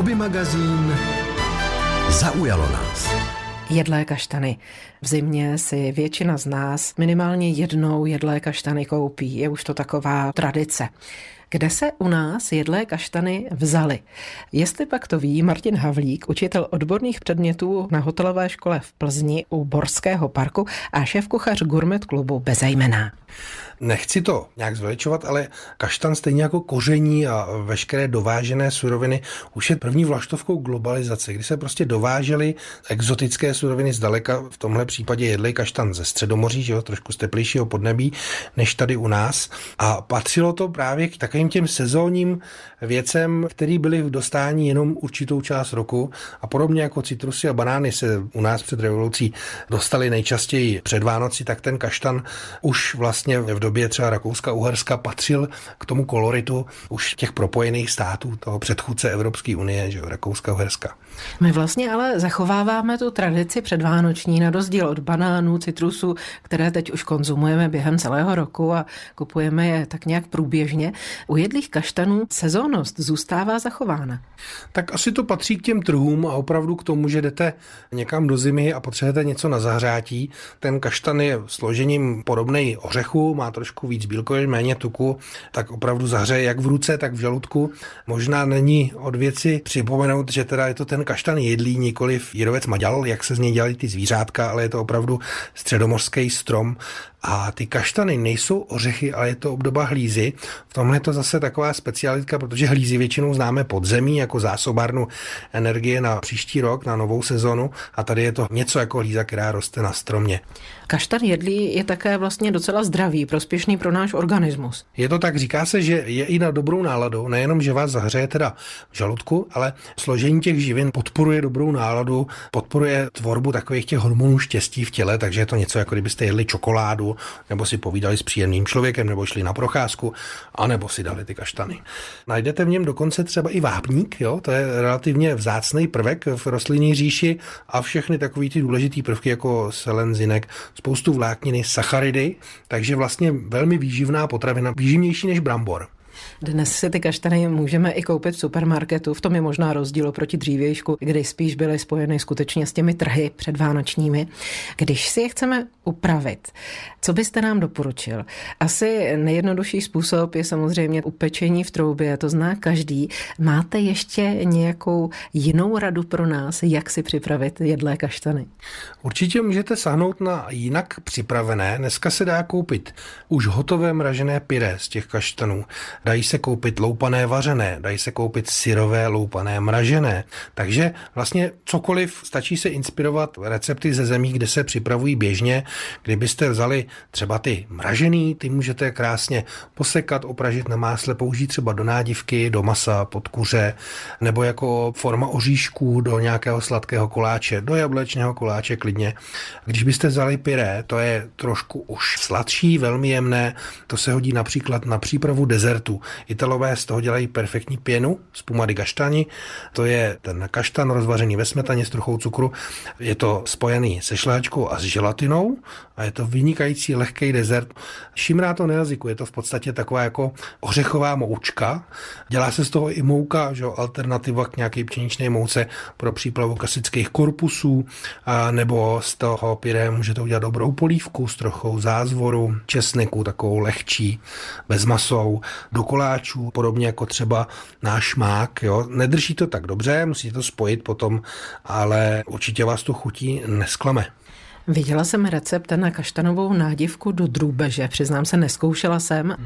Hobby magazín Zaujalo nás. Jedlé kaštany. V zimě si většina z nás minimálně jednou jedlé kaštany koupí. Je už to taková tradice. Kde se u nás jedlé kaštany vzaly? Jestli pak to ví Martin Havlík, učitel odborných předmětů na hotelové škole v Plzni u Borského parku a šéf-kuchař Gourmet klubu Bezejmená. Nechci to nějak zveličovat, ale kaštan stejně jako koření a veškeré dovážené suroviny už je první vlaštovkou globalizace, kdy se prostě dovážely exotické suroviny zdaleka, v tomhle případě jedlej kaštan ze Středomoří, že jo, trošku z teplejšího podnebí, než tady u nás. A patřilo to právě k takovým těm sezónním věcem, které byly v dostání jenom určitou část roku a podobně jako citrusy a banány se u nás před revolucí dostali nejčastěji před Vánoci, tak ten kaštan už vlastně v době třeba Rakouska-Uherska patřil k tomu koloritu už těch propojených států, toho předchůdce Evropské unie, že Rakouska-Uherska. My vlastně ale zachováváme tu tradici předvánoční na rozdíl od banánů, citrusů, které teď už konzumujeme během celého roku a kupujeme je tak nějak průběžně. U jedlých kaštanů sezónnost zůstává zachována. Tak asi to patří k těm trhům a opravdu k tomu, že jdete někam do zimy a potřebujete něco na zahřátí. Ten kaštan je složením podobný ořechu, má trošku víc bílkovin, méně tuku, tak opravdu zahřeje jak v ruce, tak v žaludku. Možná není od věci připomenout, že teda je to ten kaštan jedlí, nikoliv jirovec maďal, jak se z něj dělají ty zvířátka, ale je to opravdu středomorský strom a ty kaštany nejsou ořechy, ale je to obdoba hlízy. V tomhle je to zase taková specialitka, protože hlízy většinou známe podzemí jako zásobárnu energie na příští rok, na novou sezonu a tady je to něco jako hlíza, která roste na stromě. Kaštan jedlí je také vlastně docela zdravý, prospěšný pro náš organismus. Je to tak, říká se, že je i na dobrou náladu, nejenom, že vás zahřeje teda v žaludku, ale složení těch živin podporuje dobrou náladu, podporuje tvorbu takových těch hormonů štěstí v těle, takže je to něco jako kdybyste jedli čokoládu nebo si povídali s příjemným člověkem, nebo šli na procházku, anebo si dali ty kaštany. Najdete v něm dokonce třeba i vápník, jo? to je relativně vzácný prvek v rostlinní říši a všechny takové ty důležité prvky jako selen, zinek, spoustu vlákniny, sacharidy, takže vlastně velmi výživná potravina, výživnější než brambor. Dnes si ty kaštany můžeme i koupit v supermarketu. V tom je možná rozdíl oproti dřívějšku, kdy spíš byly spojeny skutečně s těmi trhy předvánočními. Když si je chceme upravit, co byste nám doporučil? Asi nejjednodušší způsob je samozřejmě upečení v troubě, to zná každý. Máte ještě nějakou jinou radu pro nás, jak si připravit jedlé kaštany? Určitě můžete sáhnout na jinak připravené. Dneska se dá koupit už hotové mražené pyré z těch kaštanů. Dají se koupit loupané vařené, dají se koupit syrové loupané mražené. Takže vlastně cokoliv, stačí se inspirovat recepty ze zemí, kde se připravují běžně. Kdybyste vzali třeba ty mražený, ty můžete krásně posekat, opražit na másle, použít třeba do nádivky, do masa, pod kuře, nebo jako forma oříšků do nějakého sladkého koláče, do jablečného koláče klidně. Když byste vzali pyré, to je trošku už sladší, velmi jemné, to se hodí například na přípravu dezertu. Italové z toho dělají perfektní pěnu z pumady kaštani. To je ten kaštan rozvařený ve smetaně s trochou cukru. Je to spojený se šláčkou a s želatinou a je to vynikající lehký dezert. Šimrá to na jazyku, je to v podstatě taková jako ořechová moučka. Dělá se z toho i mouka, že alternativa k nějaké pšeničné mouce pro přípravu klasických korpusů, a nebo z toho pyré můžete udělat dobrou polívku s trochou zázvoru, česneku, takovou lehčí, bez masou, do koláčů, podobně jako třeba náš mák. Jo. Nedrží to tak dobře, musíte to spojit potom, ale určitě vás to chutí nesklame. Viděla jsem recept na kaštanovou nádivku do drůbeže, přiznám se, neskoušela jsem.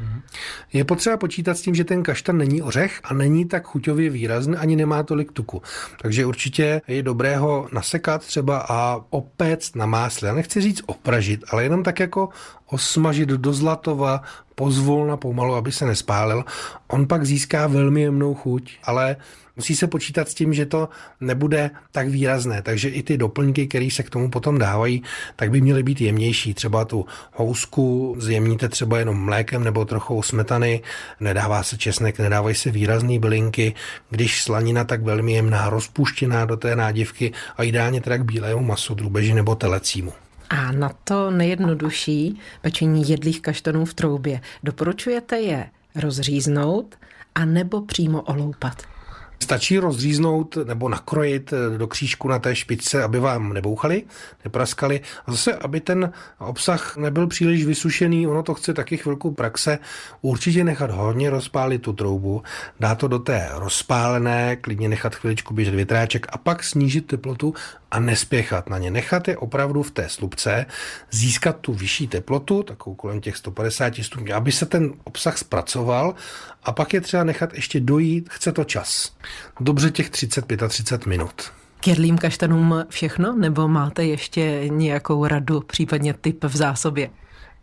Je potřeba počítat s tím, že ten kaštan není ořech a není tak chuťově výrazný, ani nemá tolik tuku. Takže určitě je dobré ho nasekat třeba a opéct na másle. Já nechci říct opražit, ale jenom tak jako osmažit do zlatova, pozvolna pomalu, aby se nespálil. On pak získá velmi jemnou chuť, ale musí se počítat s tím, že to nebude tak výrazné, takže i ty doplňky, které se k tomu potom dávají, tak by měly být jemnější. Třeba tu housku zjemníte třeba jenom mlékem nebo trochou smetany, nedává se česnek, nedávají se výrazné bylinky, když slanina tak velmi jemná, rozpuštěná do té nádivky a ideálně teda k bílému masu, drubeži nebo telecímu. A na to nejjednodušší pečení jedlých kaštanů v troubě doporučujete je rozříznout a nebo přímo oloupat? Stačí rozříznout nebo nakrojit do křížku na té špičce, aby vám nebouchali, nepraskali. A zase, aby ten obsah nebyl příliš vysušený, ono to chce taky chvilku praxe, určitě nechat hodně rozpálit tu troubu, dát to do té rozpálené, klidně nechat chviličku běžet větráček a pak snížit teplotu a nespěchat na ně. Nechat je opravdu v té slupce, získat tu vyšší teplotu, takovou kolem těch 150 stupňů, aby se ten obsah zpracoval a pak je třeba nechat ještě dojít, chce to čas. Dobře těch 30-35 minut. K jedlým kaštanům všechno, nebo máte ještě nějakou radu, případně typ v zásobě?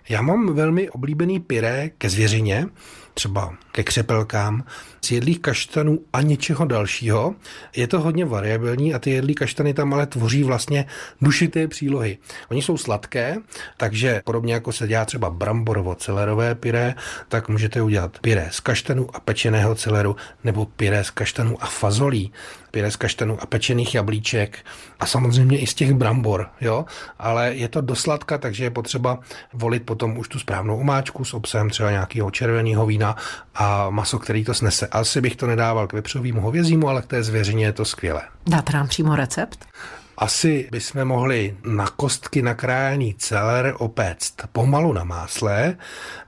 Já mám velmi oblíbený pyré ke zvěřině, třeba ke křepelkám, z jedlých kaštanů a něčeho dalšího. Je to hodně variabilní a ty jedlí kaštany tam ale tvoří vlastně dušité přílohy. Oni jsou sladké, takže podobně jako se dělá třeba bramborovo-celerové pyré, tak můžete udělat pyré z kaštanů a pečeného celeru nebo pyré z kaštanů a fazolí pyré z kaštanů a pečených jablíček a samozřejmě i z těch brambor, jo, ale je to dosladka, takže je potřeba volit potom už tu správnou omáčku s obsahem třeba nějakého červeného vína a maso, který to snese. Asi bych to nedával k vepřovému hovězímu, ale k té zvěřině je to skvělé. Dáte nám přímo recept? Asi bychom mohli na kostky nakrájený celer opéct pomalu na másle,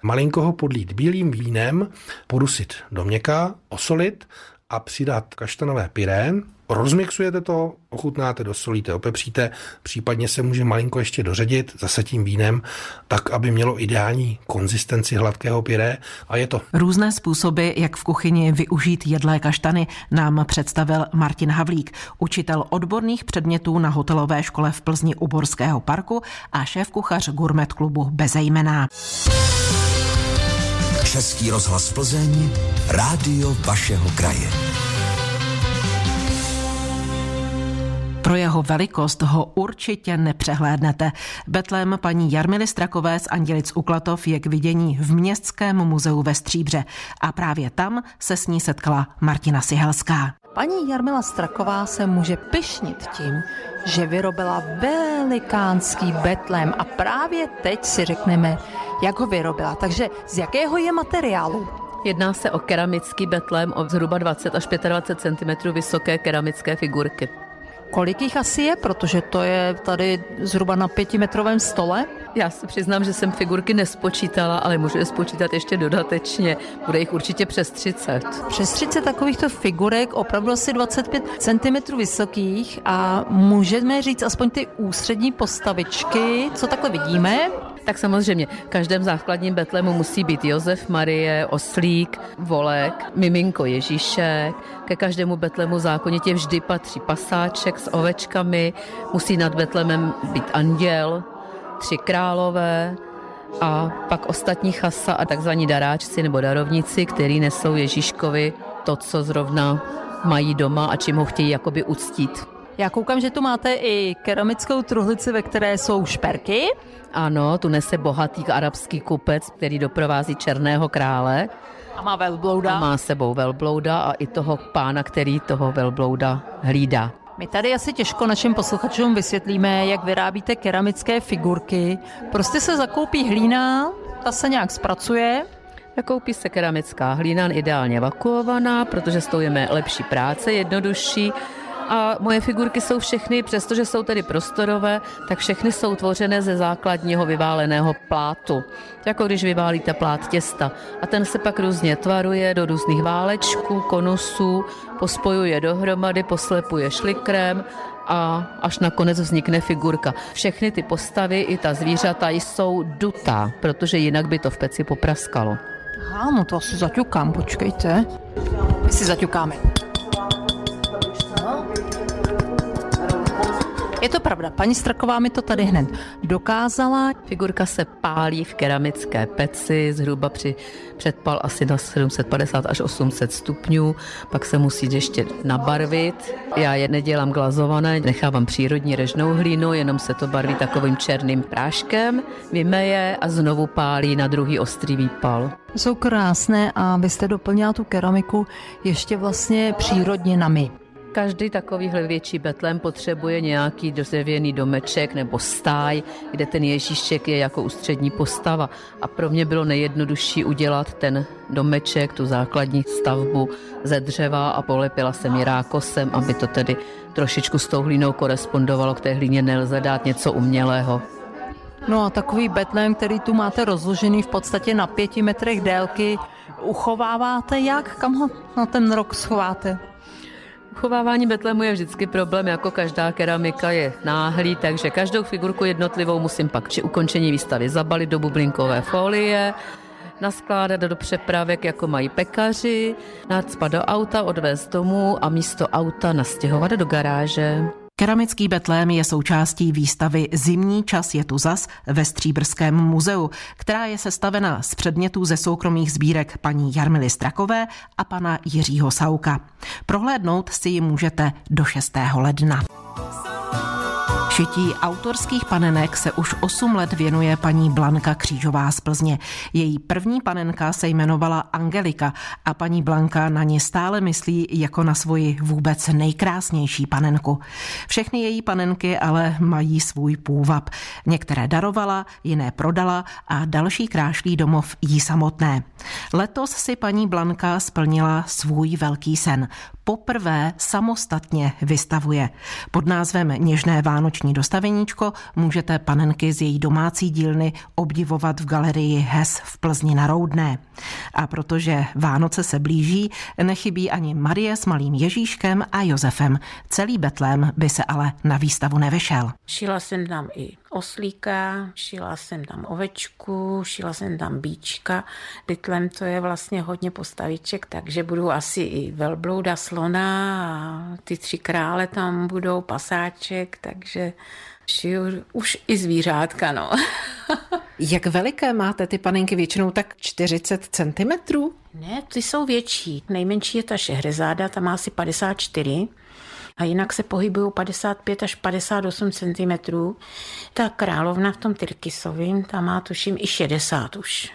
malinko ho podlít bílým vínem, podusit do měka, osolit a přidat kaštanové pyré, rozmixujete to, ochutnáte, dosolíte, opepříte, případně se může malinko ještě doředit zase tím vínem, tak, aby mělo ideální konzistenci hladkého pyré a je to. Různé způsoby, jak v kuchyni využít jedlé kaštany, nám představil Martin Havlík, učitel odborných předmětů na hotelové škole v Plzni u Borského parku a šéf kuchař Gourmet klubu Bezejmená. Český rozhlas Plzeň, rádio vašeho kraje. Pro jeho velikost ho určitě nepřehlédnete. Betlém paní Jarmily Strakové z Andělic Uklatov je k vidění v Městském muzeu ve Stříbře a právě tam se s ní setkala Martina Sihelská. Paní Jarmila Straková se může pyšnit tím, že vyrobila velikánský betlém a právě teď si řekneme, jak ho vyrobila. Takže z jakého je materiálu? Jedná se o keramický betlém o zhruba 20 až 25 cm vysoké keramické figurky. Kolik jich asi je, protože to je tady zhruba na pětimetrovém stole? Já se přiznám, že jsem figurky nespočítala, ale můžu je spočítat ještě dodatečně. Bude jich určitě přes 30. Přes 30 takovýchto figurek, opravdu asi 25 cm vysokých a můžeme říct aspoň ty ústřední postavičky, co takhle vidíme. Tak samozřejmě, v každém základním betlému musí být Josef, Marie, Oslík, Volek, Miminko Ježíšek. Ke každému betlému zákonitě vždy patří pasáček s ovečkami, musí nad betlemem být anděl, tři králové, a pak ostatní chasa a takzvaní daráčci nebo darovníci, kteří nesou Ježíškovi to, co zrovna mají doma a čím ho chtějí jakoby uctít. Já koukám, že tu máte i keramickou truhlici, ve které jsou šperky. Ano, tu nese bohatý arabský kupec, který doprovází černého krále. A má velblouda. A má sebou velblouda a i toho pána, který toho velblouda hlídá. My tady asi těžko našim posluchačům vysvětlíme, jak vyrábíte keramické figurky. Prostě se zakoupí hlína, ta se nějak zpracuje, Koupí se keramická hlína ideálně vakuovaná, protože s tou je lepší práce, jednodušší a moje figurky jsou všechny, přestože jsou tedy prostorové, tak všechny jsou tvořené ze základního vyváleného plátu. Jako když vyválíte plát těsta. A ten se pak různě tvaruje do různých válečků, konusů, pospojuje dohromady, poslepuje šlikrem a až nakonec vznikne figurka. Všechny ty postavy i ta zvířata jsou dutá, protože jinak by to v peci popraskalo. Aha, no to asi zaťukám, počkejte. My si zaťukáme. Je to pravda, paní Straková mi to tady hned dokázala. Figurka se pálí v keramické peci, zhruba při předpal asi na 750 až 800 stupňů, pak se musí ještě nabarvit. Já je nedělám glazované, nechávám přírodní režnou hlínu, jenom se to barví takovým černým práškem, vymeje a znovu pálí na druhý ostrý výpal. Jsou krásné a vy jste doplnila tu keramiku ještě vlastně přírodně nami. Každý takovýhle větší betlem potřebuje nějaký dřevěný domeček nebo stáj, kde ten Ježíšek je jako ústřední postava. A pro mě bylo nejjednodušší udělat ten domeček, tu základní stavbu ze dřeva a polepila jsem ji rákosem, aby to tedy trošičku s tou hlínou korespondovalo. K té hlíně nelze dát něco umělého. No a takový betlém, který tu máte rozložený v podstatě na pěti metrech délky, uchováváte jak? Kam ho na ten rok schováte? Uchovávání betlému je vždycky problém, jako každá keramika je náhlý, takže každou figurku jednotlivou musím pak při ukončení výstavy zabalit do bublinkové folie, naskládat do přepravek, jako mají pekaři, nadspat do auta, odvést domů a místo auta nastěhovat do garáže. Keramický betlém je součástí výstavy Zimní čas je tu zas ve Stříbrském muzeu, která je sestavena z předmětů ze soukromých sbírek paní Jarmily Strakové a pana Jiřího Sauka. Prohlédnout si ji můžete do 6. ledna. Šití autorských panenek se už 8 let věnuje paní Blanka Křížová z Plzně. Její první panenka se jmenovala Angelika a paní Blanka na ně stále myslí jako na svoji vůbec nejkrásnější panenku. Všechny její panenky ale mají svůj půvab. Některé darovala, jiné prodala a další krášlí domov jí samotné. Letos si paní Blanka splnila svůj velký sen poprvé samostatně vystavuje. Pod názvem Něžné vánoční dostaveníčko můžete panenky z její domácí dílny obdivovat v galerii HES v Plzni na Roudné. A protože Vánoce se blíží, nechybí ani Marie s malým Ježíškem a Josefem. Celý Betlém by se ale na výstavu nevyšel. Šila jsem tam i oslíka, šila jsem tam ovečku, šila jsem tam bíčka. Betlém to je vlastně hodně postaviček, takže budu asi i velblouda slona a ty tři krále tam budou, pasáček, takže šiju už i zvířátka, no. Jak veliké máte ty panenky? Většinou tak 40 cm? Ne, ty jsou větší. Nejmenší je ta šehrezáda, ta má asi 54 a jinak se pohybují 55 až 58 cm. Ta královna v tom Tyrkisovým, ta má tuším i 60 už.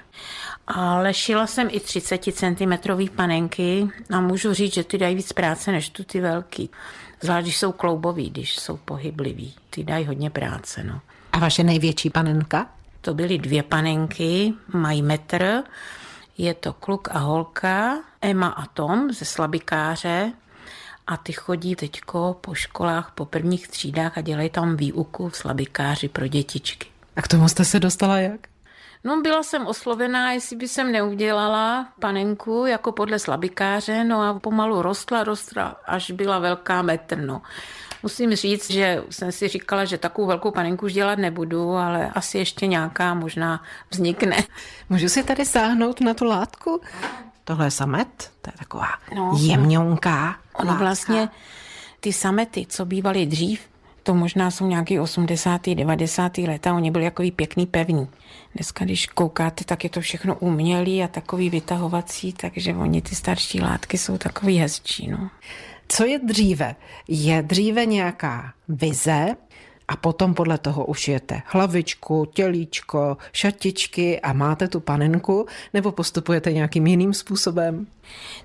Ale šila jsem i 30 cm panenky a můžu říct, že ty dají víc práce než tu ty velký. Zvlášť, když jsou kloubový, když jsou pohybliví. Ty dají hodně práce. No. A vaše největší panenka? To byly dvě panenky, mají metr. Je to kluk a holka, Emma a Tom ze Slabikáře a ty chodí teďko po školách, po prvních třídách a dělají tam výuku v slabikáři pro dětičky. A k tomu jste se dostala jak? No, byla jsem oslovená, jestli by jsem neudělala panenku jako podle slabikáře, no a pomalu rostla, rostla, až byla velká metr, no. Musím říct, že jsem si říkala, že takovou velkou panenku už dělat nebudu, ale asi ještě nějaká možná vznikne. Můžu si tady sáhnout na tu látku? Tohle je samet, to je taková no, jemňonká. Ono vlastně ty samety, co bývaly dřív, to možná jsou nějaký 80. 90. leta, oni byli takový pěkný pevný. Dneska, když koukáte, tak je to všechno umělý a takový vytahovací, takže oni ty starší látky jsou takový hezčí. No. Co je dříve? Je dříve nějaká vize, a potom podle toho ušijete hlavičku, tělíčko, šatičky a máte tu panenku, nebo postupujete nějakým jiným způsobem?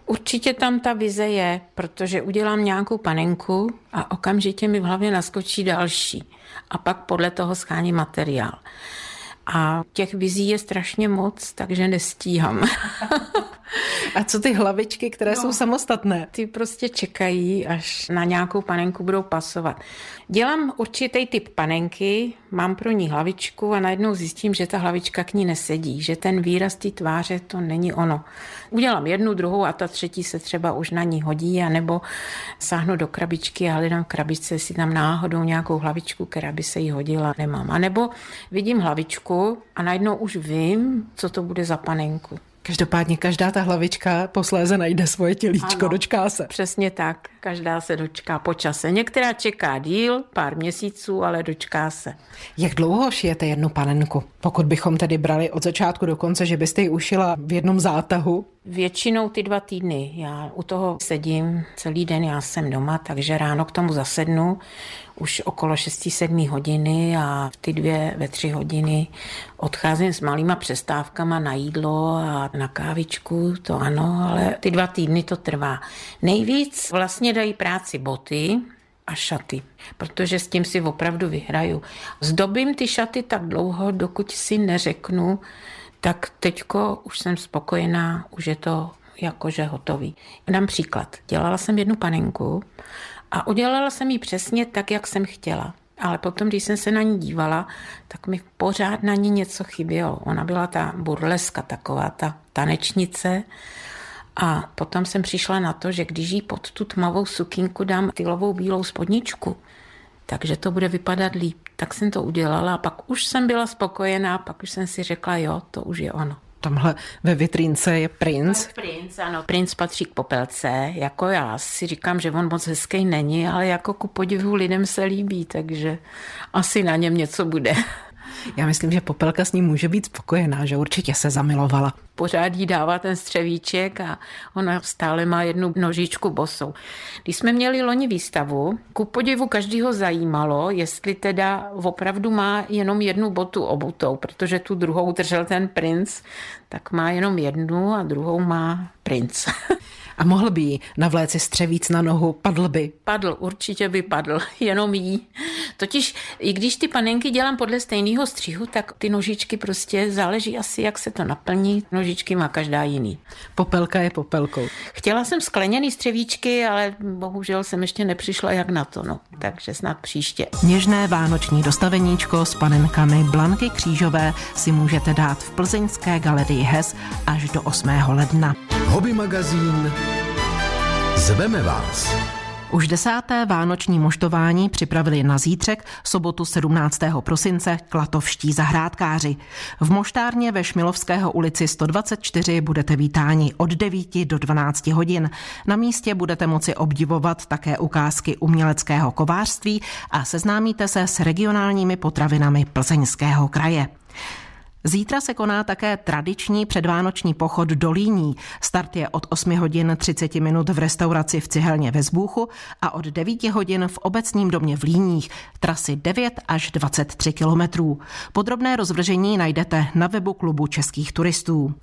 Určitě tam ta vize je, protože udělám nějakou panenku a okamžitě mi v hlavě naskočí další. A pak podle toho schání materiál. A těch vizí je strašně moc, takže nestíhám. A co ty hlavičky, které no, jsou samostatné? Ty prostě čekají, až na nějakou panenku budou pasovat. Dělám určitý typ panenky, mám pro ní hlavičku a najednou zjistím, že ta hlavička k ní nesedí, že ten výraz té tváře to není ono. Udělám jednu, druhou a ta třetí se třeba už na ní hodí, anebo sáhnu do krabičky a hledám v krabičce, jestli tam náhodou nějakou hlavičku, která by se jí hodila, nemám. A nebo vidím hlavičku a najednou už vím, co to bude za panenku. Každopádně každá ta hlavička posléze najde svoje tělíčko, ano, dočká se. Přesně tak, každá se dočká po čase. Některá čeká díl, pár měsíců, ale dočká se. Jak dlouho šijete jednu panenku? Pokud bychom tedy brali od začátku do konce, že byste ji ušila v jednom zátahu? Většinou ty dva týdny. Já u toho sedím celý den, já jsem doma, takže ráno k tomu zasednu už okolo 6-7 hodiny a ty dvě ve tři hodiny odcházím s malýma přestávkama na jídlo a na kávičku, to ano, ale ty dva týdny to trvá. Nejvíc vlastně dají práci boty a šaty, protože s tím si opravdu vyhraju. Zdobím ty šaty tak dlouho, dokud si neřeknu, tak teďko už jsem spokojená, už je to jakože hotový. Dám příklad. Dělala jsem jednu panenku a udělala jsem ji přesně tak, jak jsem chtěla. Ale potom, když jsem se na ní dívala, tak mi pořád na ní něco chybělo. Ona byla ta burleska, taková ta tanečnice. A potom jsem přišla na to, že když jí pod tu tmavou sukínku dám tylovou bílou spodničku, takže to bude vypadat líp. Tak jsem to udělala a pak už jsem byla spokojená, pak už jsem si řekla, jo, to už je ono. Tamhle ve vitrínce je princ. Princ, ano. Princ patří k popelce. Jako já si říkám, že on moc hezký není, ale jako ku podivu lidem se líbí, takže asi na něm něco bude. Já myslím, že Popelka s ním může být spokojená, že určitě se zamilovala. Pořád jí dává ten střevíček a ona stále má jednu nožičku bosou. Když jsme měli loni výstavu, ku podivu každýho zajímalo, jestli teda opravdu má jenom jednu botu obutou, protože tu druhou držel ten princ, tak má jenom jednu a druhou má princ. A mohl by jí navléci střevíc na nohu, padl by. Padl, určitě by padl, jenom jí. Totiž, i když ty panenky dělám podle stejného střihu, tak ty nožičky prostě záleží asi, jak se to naplní. Nožičky má každá jiný. Popelka je popelkou. Chtěla jsem skleněný střevíčky, ale bohužel jsem ještě nepřišla jak na to, no. Takže snad příště. Něžné vánoční dostaveníčko s panenkami Blanky Křížové si můžete dát v plzeňské galerii HES až do 8. ledna. Hobby magazín Zveme vás. Už desáté vánoční moštování připravili na zítřek sobotu 17. prosince klatovští zahrádkáři. V moštárně ve Šmilovského ulici 124 budete vítáni od 9 do 12 hodin. Na místě budete moci obdivovat také ukázky uměleckého kovářství a seznámíte se s regionálními potravinami plzeňského kraje. Zítra se koná také tradiční předvánoční pochod do Líní. Start je od 8 hodin 30 minut v restauraci v Cihelně ve Zbůchu a od 9 hodin v obecním domě v Líních. Trasy 9 až 23 kilometrů. Podrobné rozvržení najdete na webu klubu českých turistů.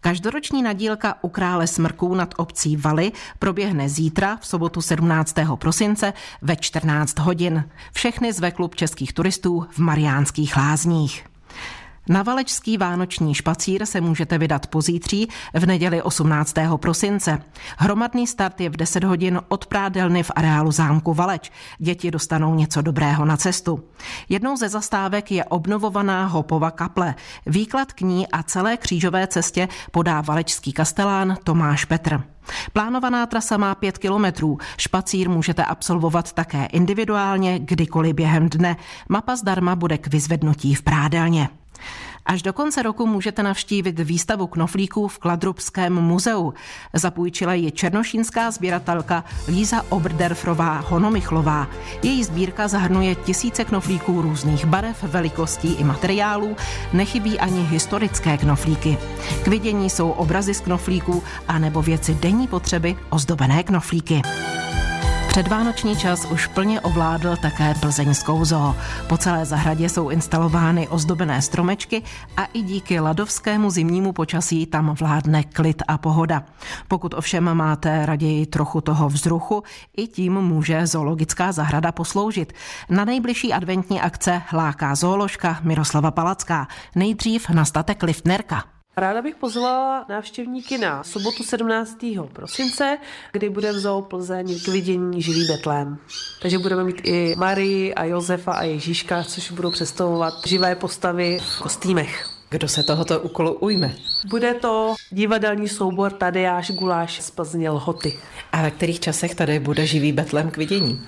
Každoroční nadílka u krále smrků nad obcí Valy proběhne zítra v sobotu 17. prosince ve 14 hodin. Všechny zve klub českých turistů v Mariánských lázních. Na Valečský vánoční špacír se můžete vydat pozítří v neděli 18. prosince. Hromadný start je v 10 hodin od prádelny v areálu zámku Valeč. Děti dostanou něco dobrého na cestu. Jednou ze zastávek je obnovovaná Hopova kaple. Výklad k ní a celé křížové cestě podá valečský kastelán Tomáš Petr. Plánovaná trasa má pět kilometrů. Špacír můžete absolvovat také individuálně, kdykoliv během dne. Mapa zdarma bude k vyzvednutí v prádelně. Až do konce roku můžete navštívit výstavu knoflíků v Kladrubském muzeu. Zapůjčila ji černošínská sběratelka Líza Oberderfrová Honomichlová. Její sbírka zahrnuje tisíce knoflíků různých barev, velikostí i materiálů. Nechybí ani historické knoflíky. K vidění jsou obrazy z knoflíků a nebo věci denní potřeby ozdobené knoflíky. Předvánoční čas už plně ovládl také plzeňskou zoo. Po celé zahradě jsou instalovány ozdobené stromečky a i díky ladovskému zimnímu počasí tam vládne klid a pohoda. Pokud ovšem máte raději trochu toho vzruchu, i tím může zoologická zahrada posloužit. Na nejbližší adventní akce láká zooložka Miroslava Palacká. Nejdřív na statek Liftnerka. Ráda bych pozvala návštěvníky na sobotu 17. prosince, kdy bude v Zoo Plzeň k vidění živý Betlém. Takže budeme mít i Marii a Josefa a Ježíška, což budou představovat živé postavy v kostýmech. Kdo se tohoto úkolu ujme? Bude to divadelní soubor Tadeáš Guláš z Plzně Lhoty. A ve kterých časech tady bude živý Betlém k vidění?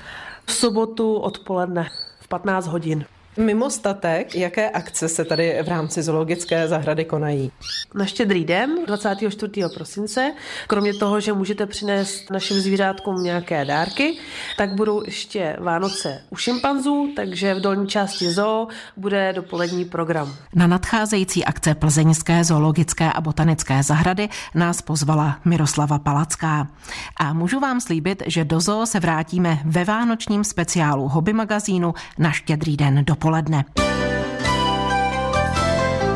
V sobotu odpoledne v 15 hodin. Mimo statek, jaké akce se tady v rámci zoologické zahrady konají? Na štědrý den 24. prosince, kromě toho, že můžete přinést našim zvířátkům nějaké dárky, tak budou ještě Vánoce u šimpanzů, takže v dolní části zoo bude dopolední program. Na nadcházející akce Plzeňské zoologické a botanické zahrady nás pozvala Miroslava Palacká. A můžu vám slíbit, že do zoo se vrátíme ve vánočním speciálu hobby magazínu na štědrý den dopoledne dopoledne.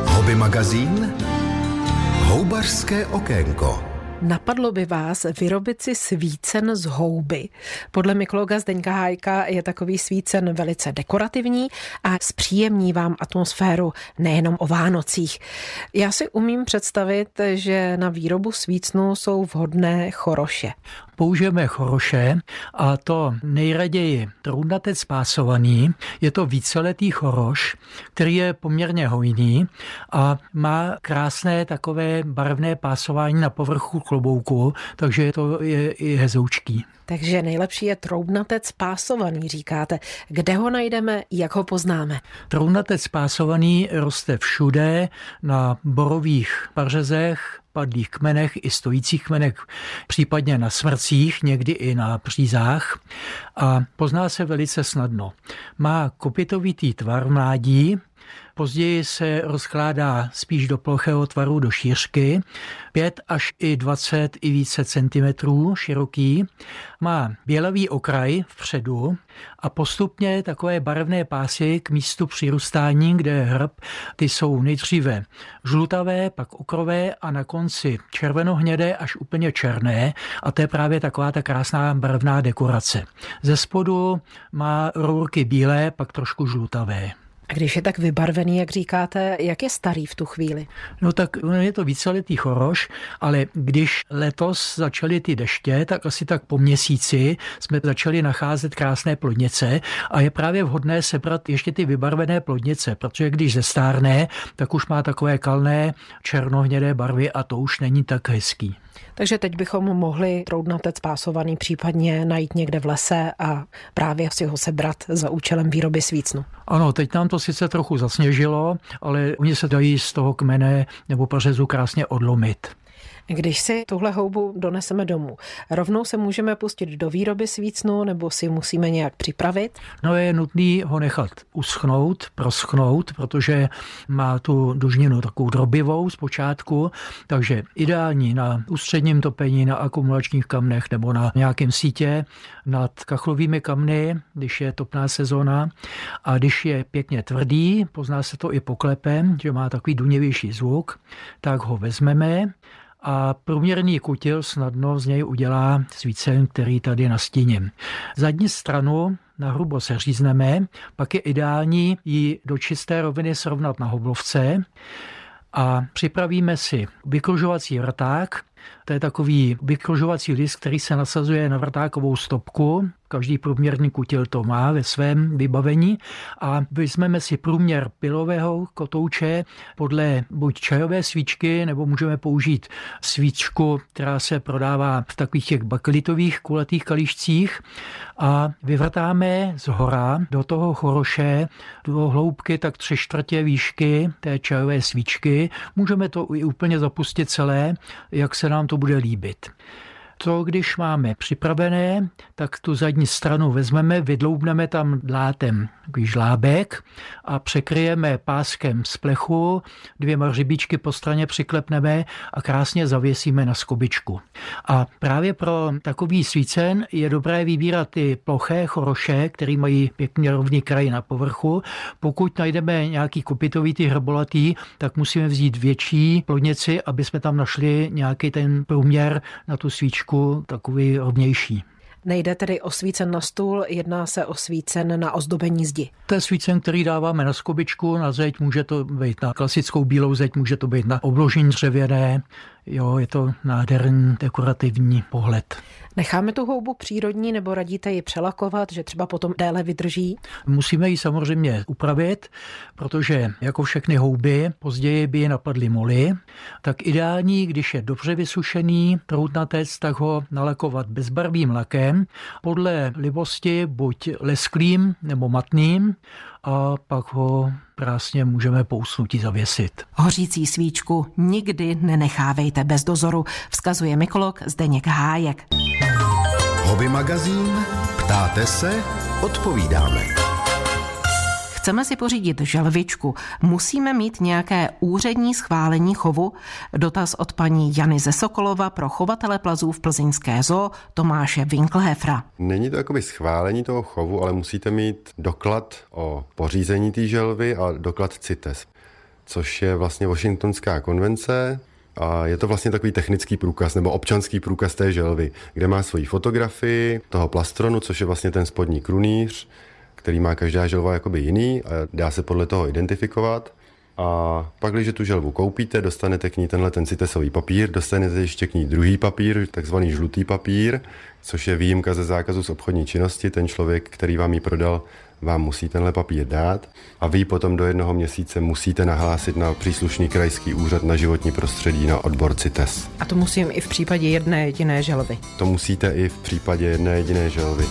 Hobby magazín Houbařské okénko. Napadlo by vás vyrobit si svícen z houby. Podle mykologa Zdeňka Hájka je takový svícen velice dekorativní a zpříjemní vám atmosféru nejenom o Vánocích. Já si umím představit, že na výrobu svícnu jsou vhodné choroše použijeme choroše a to nejraději trůnatec pásovaný. Je to víceletý choroš, který je poměrně hojný a má krásné takové barevné pásování na povrchu klobouku, takže to je i hezoučký. Takže nejlepší je troubnatec pásovaný, říkáte. Kde ho najdeme, jak ho poznáme? Troubnatec pásovaný roste všude, na borových pařezech, padlých kmenech i stojících kmenech, případně na smrcích, někdy i na přízách a pozná se velice snadno. Má kopitovitý tvar mládí, Později se rozkládá spíš do plochého tvaru do šířky, 5 až i 20 i více centimetrů široký. Má bělavý okraj vpředu a postupně takové barevné pásy k místu přirůstání, kde je hrb, ty jsou nejdříve žlutavé, pak okrové a na konci červenohnědé až úplně černé a to je právě taková ta krásná barevná dekorace. Ze spodu má rourky bílé, pak trošku žlutavé. A když je tak vybarvený, jak říkáte, jak je starý v tu chvíli? No tak je to víceletý choroš, ale když letos začaly ty deště, tak asi tak po měsíci jsme začali nacházet krásné plodnice a je právě vhodné sebrat ještě ty vybarvené plodnice, protože když zestárne, tak už má takové kalné černohnědé barvy a to už není tak hezký. Takže teď bychom mohli troudnatec pásovaný případně najít někde v lese a právě si ho sebrat za účelem výroby svícnu. Ano, teď nám to sice trochu zasněžilo, ale oni se dají z toho kmene nebo pařezu krásně odlomit. Když si tuhle houbu doneseme domů, rovnou se můžeme pustit do výroby svícnu nebo si musíme nějak připravit? No je nutný ho nechat uschnout, proschnout, protože má tu dužninu takovou drobivou z počátku, takže ideální na ústředním topení, na akumulačních kamnech nebo na nějakém sítě nad kachlovými kamny, když je topná sezóna a když je pěkně tvrdý, pozná se to i poklepem, že má takový duněvější zvuk, tak ho vezmeme a průměrný kutil snadno z něj udělá svícen, který tady nastíním. Zadní stranu na hrubo seřízneme, pak je ideální ji do čisté roviny srovnat na hoblovce a připravíme si vykružovací vrták, to je takový vykružovací list, který se nasazuje na vrtákovou stopku. Každý průměrný kutil to má ve svém vybavení. A vezmeme si průměr pilového kotouče podle buď čajové svíčky, nebo můžeme použít svíčku, která se prodává v takových těch bakelitových kulatých kalíšcích a vyvrtáme z hora do toho choroše do hloubky tak tři čtvrtě výšky té čajové svíčky. Můžeme to i úplně zapustit celé, jak se nám to bude líbit to, když máme připravené, tak tu zadní stranu vezmeme, vydloubneme tam dlátem takový žlábek a překryjeme páskem z plechu, dvěma hřibičky po straně přiklepneme a krásně zavěsíme na skobičku. A právě pro takový svícen je dobré vybírat ty ploché choroše, které mají pěkně rovný kraj na povrchu. Pokud najdeme nějaký kopitovitý hrbolatý, tak musíme vzít větší plodnici, aby jsme tam našli nějaký ten průměr na tu svíčku takový rovnější. Nejde tedy o svícen na stůl, jedná se o svícen na ozdobení zdi. To je svícen, který dáváme na skobičku, na zeď, může to být na klasickou bílou zeď, může to být na obložení dřevěné, Jo, je to nádherný dekorativní pohled. Necháme tu houbu přírodní nebo radíte ji přelakovat, že třeba potom déle vydrží? Musíme ji samozřejmě upravit, protože jako všechny houby později by je napadly moly, tak ideální, když je dobře vysušený troutnatec, tak ho nalakovat bezbarvým lakem, podle libosti buď lesklým nebo matným a pak ho krásně můžeme po usnutí zavěsit. Hořící svíčku nikdy nenechávejte bez dozoru, vzkazuje mykolog Zdeněk Hájek. Hobby magazín, ptáte se, odpovídáme. Chceme si pořídit želvičku, musíme mít nějaké úřední schválení chovu? Dotaz od paní Jany ze Sokolova pro chovatele plazů v plzeňské zoo Tomáše Winklehefra. Není to jakoby schválení toho chovu, ale musíte mít doklad o pořízení té želvy a doklad CITES, což je vlastně Washingtonská konvence, A je to vlastně takový technický průkaz nebo občanský průkaz té želvy, kde má svoji fotografii toho plastronu, což je vlastně ten spodní krunýř, který má každá želva jakoby jiný a dá se podle toho identifikovat. A pak, když tu želvu koupíte, dostanete k ní tenhle ten citesový papír, dostanete ještě k ní druhý papír, takzvaný žlutý papír, což je výjimka ze zákazu z obchodní činnosti. Ten člověk, který vám ji prodal, vám musí tenhle papír dát a vy potom do jednoho měsíce musíte nahlásit na příslušný krajský úřad na životní prostředí na odbor CITES. A to musím i v případě jedné jediné želvy. To musíte i v případě jedné jediné želvy.